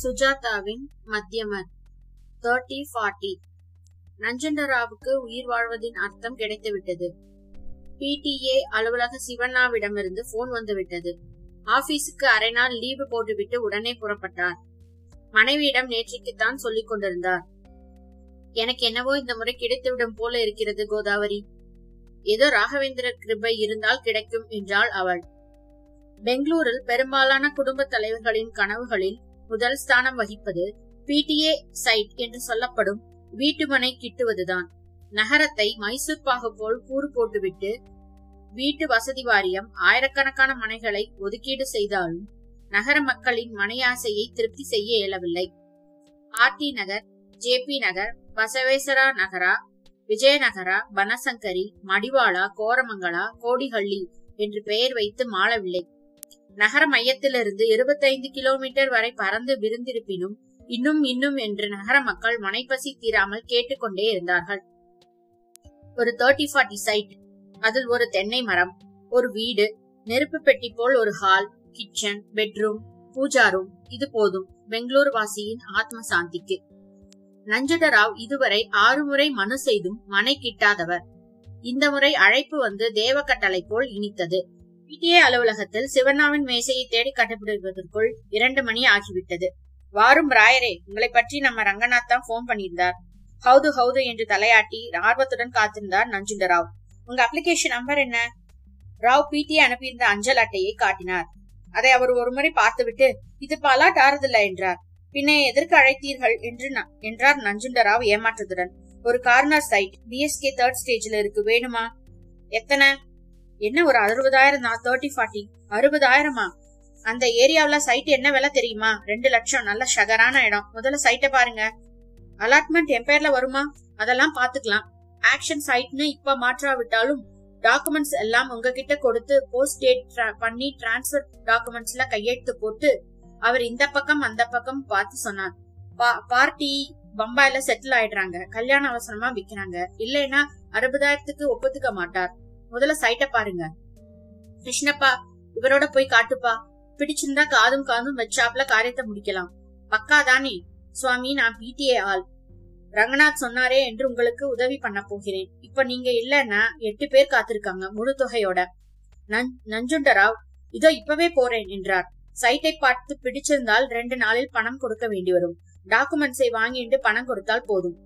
சுஜாதாவின் மத்தியமர் thirty forty நஞ்சண்டராவுக்கு உயிர் வாழ்வதின் அர்த்தம் கிடைத்துவிட்டது. பிடிஏ அலுவலக சிவண்ணாவிடமிருந்து போன் வந்துவிட்டது. ஆபீஸுக்கு அரை நாள் லீவு போட்டுவிட்டு உடனே புறப்பட்டார். மனைவியிடம் நேற்றைக்குத்தான் சொல்லிக் கொண்டிருந்தார். எனக்கு என்னவோ இந்த முறை கிடைத்துவிடும் போல இருக்கிறது கோதாவரி. ஏதோ ராகவேந்திர கிருபை இருந்தால் கிடைக்கும் என்றாள் அவள். பெங்களூரில் பெரும்பாலான குடும்ப தலைவர்களின் கனவுகளில் முதல் ஸ்தானம் வகிப்பது பிடிஏ சைட் என்று சொல்லப்படும் வீட்டுமனை கிட்டுவதுதான். நகரத்தை மைசூர் பாகு போல் கூறு போட்டுவிட்டு வீட்டு வசதி வாரியம் ஆயிரக்கணக்கான மனைகளை ஒதுக்கீடு செய்தாலும் நகர மக்களின் மனையாசையை திருப்தி செய்ய இயலவில்லை. RT Nagar J P Nagar Basaveshwara Nagara Vijayanagara Banashankari Madiwala Koramangala Kodihalli என்று பெயர் வைத்து மாளவில்லை நகர மையத்திலிருந்து இருபத்தைந்து கிலோமீட்டர் வரை பறந்து விருந்திருப்பினும் இன்னும் இன்னும் என்று நகர மக்கள் மனைப்பசி தீராமல் கேட்டுக்கொண்டே இருந்தார்கள். ஒரு தேர்ட்டி ஃபார்ட்டி சைட் அதில் ஒரு தென்னை மரம் ஒரு வீடு நெருப்பு பெட்டி போல் ஒரு hall kitchen bedroom pooja room இது போதும் பெங்களூர் வாசியின் ஆத்ம சாந்திக்கு. நஞ்சடராவ் இதுவரை ஆறு முறை மனு செய்தும் மனை கிட்டாதவர். இந்த முறை அழைப்பு வந்து தேவ கட்டளை போல் இனித்தது. பிடிஏ அலுவலகத்தில் சிவண்ணாவின் மேசையை தேடி கண்டுபிடிப்பதற்குள் இரண்டு மணி ஆகிவிட்டது. வாரும் ராயரே உங்களை பற்றி நம்ம ரங்கநாத் தான் போன் பண்ணியிருந்தார். ஹவுது ஹவுது என்று தலையாட்டி ஆர்வத்துடன் காத்திருந்தார் நஞ்சுண்ட ராவ் உங்க அப்ளிகேஷன் நம்பர் என்ன? ராவ் பிடி அனுப்பியிருந்த அஞ்சல் அட்டையை காட்டினார். அதை அவர் ஒருமுறை பார்த்துவிட்டு இது பலாட் ஆறுதில்ல என்றார். பின்னே எதற்கு அழைத்தீர்கள் என்று என்றார் நஞ்சுண்டராவ் ஏமாற்றத்துடன். ஒரு கார்னர் சைட் பிஎஸ்கே தேர்ட் ஸ்டேஜ்ல இருக்கு வேணுமா? எத்தனை? என்ன ஒரு அறுபதாயிரம் தான்? தேர்ட்டி ஃபார்ட்டி அறுபதாயிரமா? அந்த ஏரியாவுல சைட் என்ன விலை தெரியுமா? ரெண்டு லட்சம். நல்ல ஷகரான இடம். முதல்ல சைட்டை பாருங்க. அலாட்மெண்ட் என் பேர்ல வருமா? அதெல்லாம் பாத்துக்கலாம் ஆக்ஷன் சைட்னு இப்ப மாற்றாவிட்டாலும் டாக்குமெண்ட்ஸ் எல்லாம் உங்ககிட்ட கொடுத்து போஸ்ட் டேட் பண்ணி டிரான்ஸ்பர் டாக்குமெண்ட்ஸ்ல கையெழுத்து போட்டு அவர் இந்த பக்கம் அந்த பக்கம் பார்த்து சொன்னார். பார்ட்டி பம்பாயில செட்டில் ஆயிடுறாங்க. கல்யாண அவசரமா விக்கிறாங்க. இல்லைன்னா அறுபதாயிரத்துக்கு ஒப்புத்துக்க மாட்டார். முதல்ல சைட்ட பாருங்க. கிருஷ்ணப்பா இவரோட போய் காட்டுப்பா. பிடிச்சிருந்தா காதும் காதும் வச்சாப்ல காரியத்தை முடிக்கலாம். பக்கா தானே சுவாமி நான் பிடிஏ ஆள். ரங்கநாத் சொன்னாரே என்று உங்களுக்கு உதவி பண்ண போகிறேன். இப்ப நீங்க இல்லன்னா எட்டு பேர் காத்திருக்காங்க முழு தொகையோட. நஞ்சுண்டராவ் இதோ இப்பவே போறேன் என்றார். சைட்டை பார்த்து பிடிச்சிருந்தால் ரெண்டு நாளில் பணம் கொடுக்க வேண்டி வரும். டாக்குமெண்ட்ஸை வாங்கிட்டு பணம் கொடுத்தால் போதும்.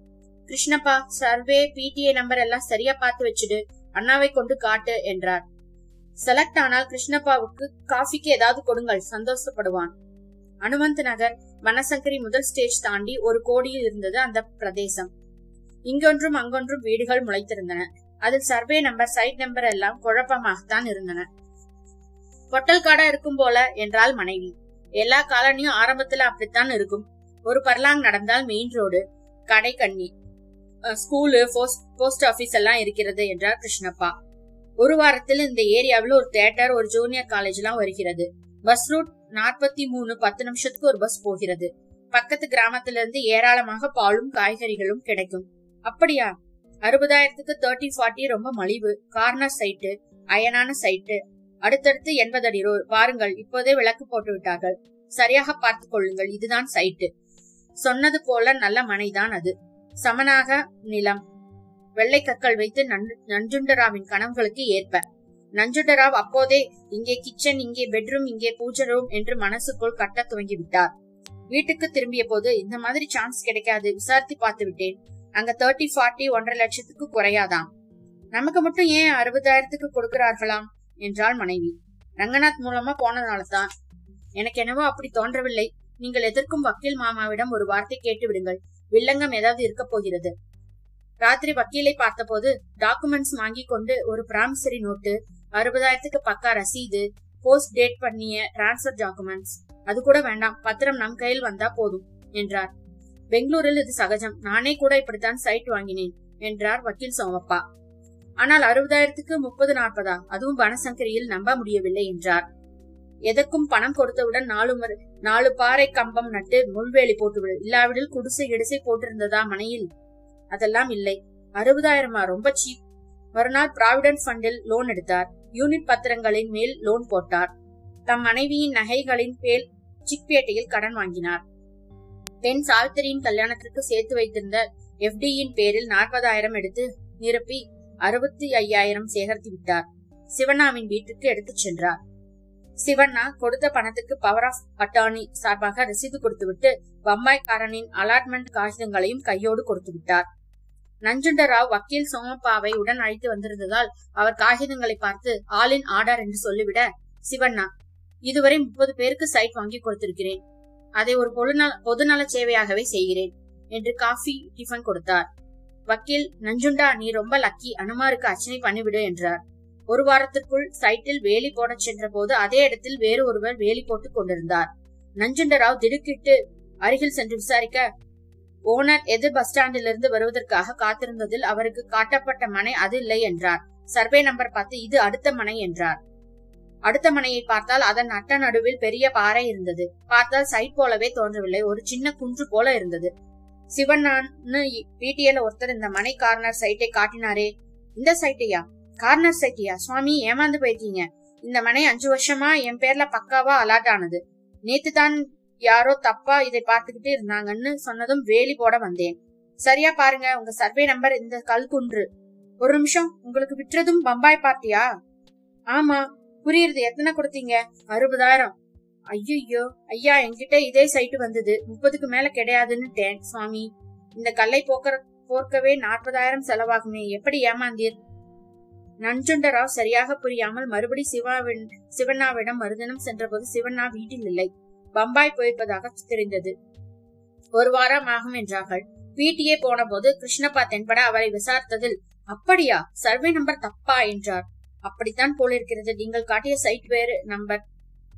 கிருஷ்ணப்பா சர்வே பிடிஏ நம்பர் எல்லாம் சரியா பார்த்து வச்சுடு. அண்ணாவை கொண்டு காட்டு என்றார். செலக்ட் ஆனால் கிருஷ்ணப்பாவுக்கு காஃபிக்கு ஏதாவது கொடுங்கள் சந்தோஷப்படுவான். அனுமந்த் நகர் வனசங்கரி முதல் ஸ்டேஜ் தாண்டி ஒரு கோடியில் இருந்தது அந்த பிரதேசம். இங்கொன்றும் அங்கொன்றும் வீடுகள் முளைத்திருந்தன. அதில் சர்வே நம்பர் சைட் நம்பர் எல்லாம் குழப்பமாகத்தான் இருந்தன. பொட்டல்காடா இருக்கும் போல என்றால் மனைவி. எல்லா காலனியும் ஆரம்பத்துல அப்படித்தான் இருக்கும். ஒரு பர்லாங் நடந்தால் மெயின் ரோடு கடை கண்ணி. ஸ்கூலு போஸ்ட் ஆபீஸ் எல்லாம் இருக்கிறது என்றார் கிருஷ்ணப்பா. ஒரு வாரத்தில் இந்த ஏரியாவில் ஒரு தேட்டர் ஒரு ஜூனியர் காலேஜ் எல்லாம் வருகிறது. பஸ் ரூட் நாற்பத்தி மூணு பத்து நிமிஷத்துக்கு ஒரு பஸ் போகிறது. பக்கத்து கிராமத்துல இருந்து ஏராளமாக பாலும் காய்கறிகளும் கிடைக்கும். அப்படியா? அறுபதாயிரத்துக்கு தேர்ட்டி ஃபார்ட்டி ரொம்ப மலிவு. கார்னர் சைட்டு அயனான சைட்டு. அடுத்தடுத்து எண்பது அடி ரோ பாருங்கள் இப்போதே விளக்கு போட்டு விட்டார்கள். சரியாக பார்த்து கொள்ளுங்கள் இதுதான் சைட்டு. சொன்னது போல நல்ல மனைதான் அது. சமனாக நிலம். வெள்ளை கற்கள் வைத்து நஞ்சுண்டராவின் கனவுகளுக்கு ஏற்ப. நஞ்சுண்டராவ் அப்போதே இங்கே கிச்சன் இங்கே பெட்ரூம் இங்கே பூஜை ரூம் என்று மனசுக்குள் கட்ட துவங்கி விட்டார் வீட்டுக்கு திரும்பிய போது இந்த மாதிரி சான்ஸ் கிடைக்காது விசாரித்து பார்த்து விட்டேன். அங்க தேர்ட்டி ஃபார்ட்டி ஒன்றரை லட்சத்துக்கு குறையாதாம். நமக்கு மட்டும் ஏன் அறுபதாயிரத்துக்கு கொடுக்கிறார்களாம்? என்றாள் மனைவி. ரங்கநாத் மூலமா போனதுனால தான் எனக்கு என்னவோ அப்படி தோன்றவில்லை. நீங்கள் எதிர்க்கும் வக்கீல் மாமாவிடம் ஒரு வார்த்தை கேட்டு விடுங்கள். வில்லங்கம் ஏதாவது இருக்க போகிறது. ராத்திரி வக்கீலை பார்த்தபோது டாக்குமெண்ட்ஸ் வாங்கி கொண்டு ஒரு பிராமிசரி நோட்டு அறுபதாயிரத்துக்கு பக்கா ரசீது போஸ்ட் டேட் பண்ணிய டிரான்ஸ்பர் டாக்குமெண்ட்ஸ் அது கூட வேண்டாம் பத்திரம் நம் கையில் வந்தா போதும் என்றார். பெங்களூரில் இது சகஜம். நானே கூட இப்படித்தான் சைட் வாங்கினேன் என்றார் வக்கீல் சோமப்பா. ஆனால் அறுபதாயிரத்துக்கு முப்பது நாற்பதா? அதுவும் பனசங்கரியில் நம்ப முடியவில்லை என்றார். எதற்கும் பணம் கொடுத்தவுடன் நாலு நாலு பாறை கம்பம் நட்டு முள்வேலி போட்டுவிடு. இல்லாவிடில் குடிசை இடிசை போட்டிருந்ததா மனையில்? அதெல்லாம் இல்லை. அறுபதாயிரமா? ரொம்ப சீப். மறுநாள் பிராவிடன்ட் ஃபண்டில் லோன் எடுத்தார். யூனிட் பத்திரங்களின் மேல் லோன் போட்டார். தம் மனைவியின் நகைகளின் பேல் சிக்பேட்டையில் கடன் வாங்கினார். பெண் சாவித்திரியின் கல்யாணத்திற்கு சேர்த்து வைத்திருந்த எஃப்டியின் பேரில் நாற்பதாயிரம் எடுத்து நிரப்பி அறுபத்தி ஐயாயிரம் சேகரித்து விட்டார். சிவண்ணாவின் வீட்டுக்கு எடுத்துச் சென்றார். சிவண்ணா கொடுத்த பணத்துக்கு பவர் ஆஃப் அட்டார்னி சார்பாக ரசீது கொடுத்துவிட்டு பம்பாய்க்காரனின் அலாட்மெண்ட் காகிதங்களையும் கையோடு கொடுத்து விட்டார். நஞ்சுண்டராவ் வக்கீல் சோமப்பாவை உடன் அழைத்து வந்திருந்ததால் அவர் காகிதங்களை பார்த்து ஆலின் ஆர்டர் என்று சொல்லிவிட சிவண்ணா இதுவரை முப்பது பேருக்கு சைட் வாங்கி கொடுத்திருக்கிறேன். அதை ஒரு பொதுநல பொதுநல சேவையாகவே செய்கிறேன் என்று காஃபி டிஃபன் கொடுத்தார். வக்கீல் நஞ்சுண்டா நீ ரொம்ப லக்கி. அனுமாருக்கு அர்ச்சனை பண்ணிவிடு என்றார். ஒரு வாரத்திற்குள் சைட்டில் வேலி போடச் சென்ற போது அதே இடத்தில் வேறு ஒருவர் வேலி போட்டுக் கொண்டிருந்தார். நஞ்சுண்டராவ் திடுக்கிட்டு அருகில் சென்று விசாரிக்க ஓனர் எதிர் பஸ் ஸ்டாண்டிலிருந்து வருவதற்காக காத்திருந்ததில் அவருக்கு காட்டப்பட்ட மனை அது இல்லை என்றார். சர்வே நம்பர் பார்த்து இது அடுத்த மனை என்றார். அடுத்த மனையை பார்த்தால் அதன் அட்ட நடுவில் பெரிய பாறை இருந்தது. பார்த்தால் சைட் போலவே தோன்றவில்லை ஒரு சின்ன குன்று போல இருந்தது. சிவனான்னு பிடிஎல ஒருத்தர் இந்த மனை கார்னர் சைட்டை காட்டினாரே இந்த சைட்டையா? கார்னர் சைக்கியா சுவாமி ஏமாந்து போயிருக்கீங்க இந்த மனை அஞ்சு வருஷமா என் பேர்ல பக்காவா அலாட் ஆனது. நேத்து தான் யாரோ தப்பா இதை பார்த்துக்கிட்டு இருந்தாங்கன்னு சொன்னதும் வேலி போட வந்தேன். சரியா பாருங்க உங்க சர்வே நம்பர் இந்த கல் குன்று ஒரு நிமிஷம் உங்களுக்கு விட்டுறதும் பம்பாய் பார்ட்டியா ஆமா புரியுறது எத்தனை கொடுத்தீங்க? அறுபதாயிரம். ஐயோ ஐயா என்கிட்ட இதே சைட்டு வந்தது. முப்பதுக்கு மேல கிடையாதுன்னுட்டேன் சுவாமி. இந்த கல்லை போக்க போர்க்கவே நாற்பதாயிரம் செலவாகுமே எப்படி ஏமாந்தீர்? நஞ்சுண்டராவ் சரியாக புரியாமல் மறுபடி சிவாவின் சிவண்ணாவிடம் மறுதினம் சென்றபோது சிவண்ணா வீட்டில் இல்லை. பம்பாய் போயிருப்பதாக தெரிந்தது. ஒரு வாரம் ஆகும் என்றார்கள். வீட்டியே போன போது கிருஷ்ணப்பா தென்பட அவரை விசாரித்ததில் அப்படியா சர்வே நம்பர் தப்பா? என்றார். அப்படித்தான் போலிருக்கிறது. நீங்கள் காட்டிய சைட் வேறு நம்பர்.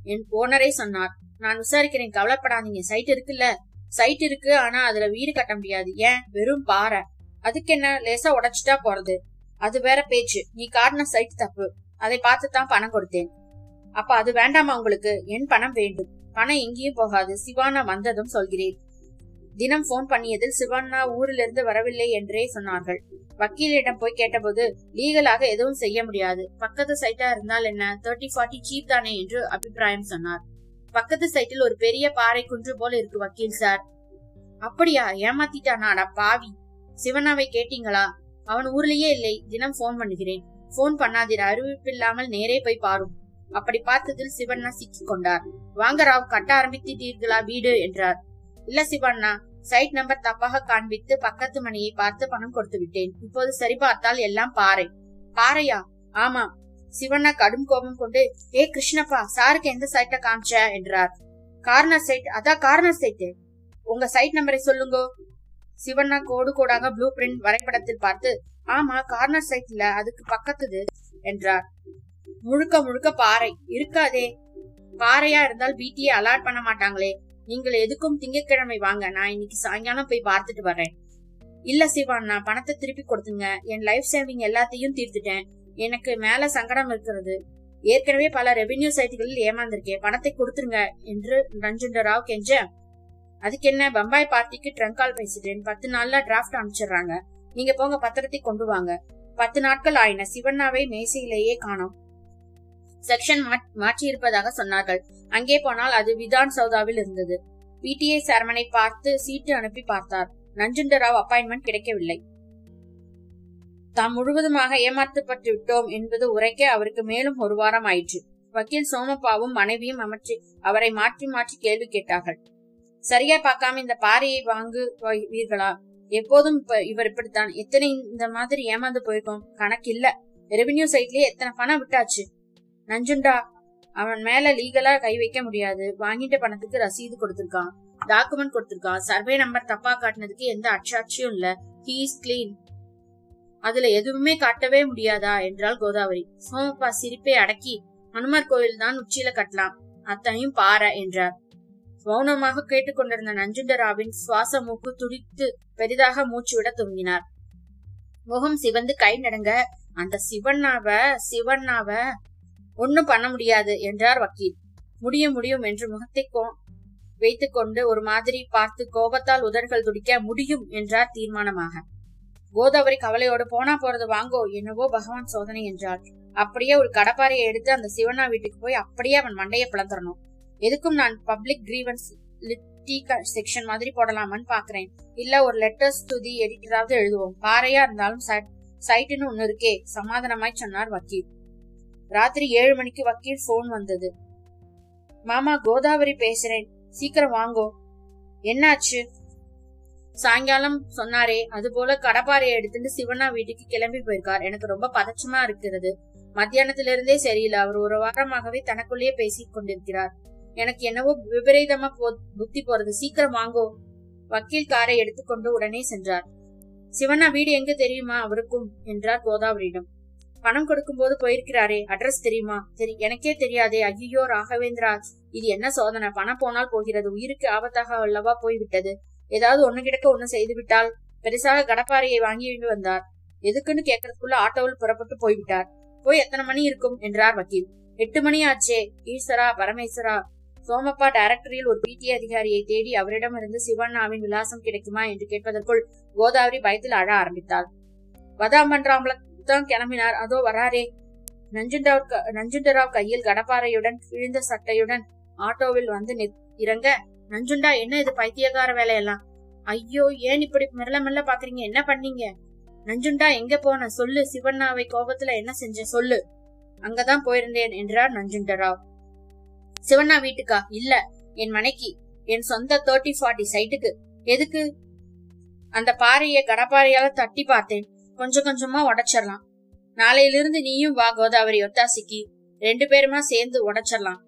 என் ஓனரே சொன்னார். நான் விசாரிக்கிறேன். கவலைப்படாதீங்க. சைட் இருக்குல்ல. சைட் இருக்கு. ஆனா அதுல வீடு கட்ட முடியாது. ஏன்? வெறும் பாறை. அதுக்கு என்ன லேசா உடைச்சிட்டா போறது. அது வேற பேச்சு. நீ காட்டின சைட் தப்பு. அதை பார்த்து தான் பணம் கொடுத்தேன். அப்ப அது வேண்டாமா உங்களுக்கு? என் பணம் வேண்டும். பணம் எங்கேயும் போகாது. சிவானா வந்ததும் சொல்கிறேன். தினம் போன் பண்ணியதில் சிவானா ஊரிலிருந்து வரவில்லை என்றே சொன்னார்கள். வக்கீலிடம் போய் கேட்டபோது லீகலாக எதுவும் செய்ய முடியாது. பக்கத்து சைட்டா இருந்தால் என்ன? தேர்ட்டி ஃபார்ட்டி சீப் தானே? என்று அபிப்பிராயம் சொன்னார். பக்கத்து சைட்டில் ஒரு பெரிய பாறை குன்று போல இருக்கு வக்கீல் சார். அப்படியா? ஏமாத்திட்டானாடா பாவி. சிவனாவை கேட்டீங்களா? அவன் ஊர்லயே இல்லை. தினம் போன் பண்ணுகிறேன். போன் பண்ணாதீர். அறிவிப்பில்லாமல் நேரே போய் பாரும். அப்படி பார்த்ததில் சிவண்ணா சிக்கிக் கொண்டார். வாங்க ராவ் கட்ட ஆரம்பித்தீர்களா வீடு? என்றார். இல்ல சிவண்ணா சைட் நம்பர் தப்பாக காண்பித்து பக்கத்து மணியை பார்த்து பணம் கொடுத்து விட்டேன். இப்போது சரி பார்த்தால் எல்லாம் பாறை. பாறையா? ஆமா. சிவண்ணா கடும் கோபம் கொண்டு ஏ கிருஷ்ணப்பா சாருக்கு எந்த சைட்டை காமிச்ச? என்றார். கார்னர் சைட் அதான் கார்னர் சைட்டு உங்க சைட் நம்பரை சொல்லுங்க. சிவண்ணா கோடு கோடாக ப்ளூ பிரிண்ட் வரைபடத்தில் பார்த்து ஆமா கார்னர் சைட்ல அதுக்கு பக்கத்துது என்றார். முழுக்க முழுக்க பாறை. இருக்காதே. பாறையா இருந்தால் பிடிஏ அலாட் பண்ண மாட்டாங்களே. நீங்கள் எதுக்கும் திங்கட்கிழமை வாங்க. நான் இன்னைக்கு சாயங்காலம் போய் பார்த்துட்டு வரேன் இல்ல சிவான் நான் பணத்தை திருப்பி கொடுத்துங்க என் லைஃப் சேவிங் எல்லாத்தையும் தீர்த்துட்டேன். எனக்கு மேல சங்கடம் இருக்கிறது. ஏற்கனவே பல ரெவென்யூ சைட்டுகளில் ஏமாந்திருக்கேன். பணத்தை கொடுத்துருங்க என்று ரஞ்சுண்டராவ் கெஞ்ச அதுக்கு என்ன பம்பாய் பார்ட்டிக்கு ட்ரங்க் கால் பேசிட்டேன் பத்து நாள்ல டிராஃப்ட் அனுப்பிச்சிடுறாங்க. நீங்க போங்க பத்திரத்தை கொண்டு வாங்க. பத்து நாட்கள் ஆயின. சிவண்ணாவை மேசையிலேயே காணோம். செக்ஷன் மாற்றி இருப்பதாக சொன்னார்கள். அங்கே போனால் அது விதான் சௌதாவில் இருந்தது. பிடிஏ சேர்மனை பார்த்து சீட்டு அனுப்பி பார்த்தார். நஞ்சுண்டராவ் அப்பாயின்மெண்ட் கிடைக்கவில்லை. தாம் முழுவதுமாக ஏமாற்றப்பட்டு விட்டோம் என்பது உரைக்க அவருக்கு மேலும் ஒரு வாரம் ஆயிற்று. வக்கீல் சோமப்பாவும் மனைவியும் அமர்ச்சி அவரை மாற்றி மாற்றி கேள்வி கேட்டார்கள். சரியா பார்க்காம இந்த பாறையை வாங்குவீர்களா எப்போதும் இவர் இப்படித்தான். எத்தனை இந்த மாதிரி ஏமாந்து போயிருக்கோம். கணக்கு இல்ல. ரெவென்யூ சைட்லயே எத்தனை பணம் விட்டாச்சு? நஞ்சுண்டா அவன் மேல லீகலா கை வைக்க முடியாது. வாங்கிட்ட பணத்துக்கு ரசீது கொடுத்திருக்கான். டாக்குமெண்ட் கொடுத்திருக்கான். சர்வே நம்பர் தப்பா காட்டினதுக்கு எந்த அச்சாட்சியும் இல்ல. ஹீ இஸ் கிளீன் அதுல எதுவுமே காட்டவே முடியாதா? என்றாள் கோதாவரி. சோமப்பா சிரிப்பை அடக்கி ஹனுமர் கோயில் தான் உச்சியில கட்டலாம். அத்தனையும் பாற என்றார். மௌனமாக கேட்டுக்கொண்டிருந்த நஞ்சுண்டராவின் சுவாச மூக்கு துடித்து பெரிதாக மூச்சு விட முகம் சிவந்து கை நடங்க அந்த சிவண்ணாவ சிவண்ணாவ ஒன்னும் பண்ண முடியாது என்றார் வக்கீல். முடியும் முடியும் என்று முகத்தை வைத்துக் கொண்டு ஒரு மாதிரி பார்த்து கோபத்தால் உதடுகள் துடிக்க முடியும் என்றார் தீர்மானமாக. கோதாவரி கவலையோடு போனா போறது வாங்கோ என்னவோ பகவான் சோதனை என்றார். அப்படியே ஒரு கடப்பாறையை எடுத்து அந்த சிவண்ணா வீட்டுக்கு போய் அப்படியே அவன் மண்டையை பிளந்துடணும் எதுக்கும் நான் பப்ளிக் கிரீவன்ஸ் லிட்டி செக்ஷன் மாதிரி போடலாமான்னு பாக்குறேன். இல்ல ஒரு லெட்டர்ஸ் டு தி எடிட்டராவது எழுதுவோம். பாறையா இருந்தாலும் சைட்டுன்னு ஒண்ணு இருக்கே சமாதானமாய் சொன்னார் வக்கீல். ராத்திரி ஏழு மணிக்கு வக்கீல் போன் வந்தது. மாமா கோதாவரி பேசுறேன். சீக்கிரம் வாங்கோ. என்னாச்சு? சாயங்காலம் சொன்னாரே அது போல கடப்பாறையை எடுத்துட்டு சிவனா வீட்டுக்கு கிளம்பி போயிருக்கார். எனக்கு ரொம்ப பதச்சமா இருக்கிறது. மத்தியானத்திலிருந்தே சரியில்லை. அவர் ஒரு வாரமாகவே தனக்குள்ளேயே பேசிக் கொண்டிருக்கிறார். எனக்கு என்னவோ விபரீதமா போ புத்தி போறது. சீக்கிரம் வாங்கோ. வக்கீல் காரை எடுத்துக்கொண்டு உடனே சென்றார். சிவனா வீடு எங்க தெரியுமா? அவருக்கும் என்றார் கோதாவரியிடம். பணம் கொடுக்கும் போது போயிருக்கிறாரே அட்ரஸ் தெரியுமா? தெரி எனக்கே தெரியாதே. ஐயோ ராகவேந்திரா இது என்ன சோதனை? பணம் போனால் போகிறது. உயிருக்கு ஆபத்தாக அல்லவா போய்விட்டது? ஏதாவது ஒண்ணு கிடக்க ஒண்ணு செய்து விட்டால் பெருசாக கடப்பாறையை வாங்கி வந்தார். எதுக்குன்னு கேட்கறதுக்குள்ள ஆட்டோவில் புறப்பட்டு போய்விட்டார். போய் எத்தனை மணி இருக்கும்? என்றார் வக்கீல். எட்டு மணி ஆச்சே. ஈஸ்வரா பரமேஸ்வரா சோமப்பா டைரக்டரியில் ஒரு பிடி அதிகாரியை தேடி அவரிடமிருந்து சிவண்ணாவின் விலாசம் கிடைக்குமா என்று கேட்பதற்குள் கோதாவரி பயத்தில் அழ ஆரம்பித்தாள். வதாமன்றாம்பல தான் கிளம்பினார். அதோ வராரே. நஞ்சுண்டராவ் நஞ்சுண்டராவ் கையில் கடப்பாறையுடன் கிழிந்த சட்டையுடன் ஆட்டோவில் வந்து இறங்க நஞ்சுண்டா என்ன இது பைத்தியக்கார வேலையெல்லாம்? ஐயோ ஏன் இப்படி மெல்ல மெல்ல பாக்குறீங்க? என்ன பண்ணீங்க? நஞ்சுண்டா எங்க போன? சொல்லு. சிவண்ணாவை கோபத்துல என்ன செஞ்ச? சொல்லு. அங்கதான் போயிருந்தேன் என்றார் நஞ்சுண்டராவ். சிவண்ணா வீட்டுக்கா? இல்ல. என் மனைக்கு. என் சொந்த தேர்ட்டி ஃபார்ட்டி சைட்டுக்கு எதுக்கு? அந்த பாறையை கடப்பாறையால தட்டி பார்த்தேன். கொஞ்சம் கொஞ்சமா உடைச்சிடலாம். நாளையிலிருந்து நீயும் வா கோதாவரி ஒத்தாசிக்கு. ரெண்டு பேருமா சேர்ந்து உடைச்சிடலாம்.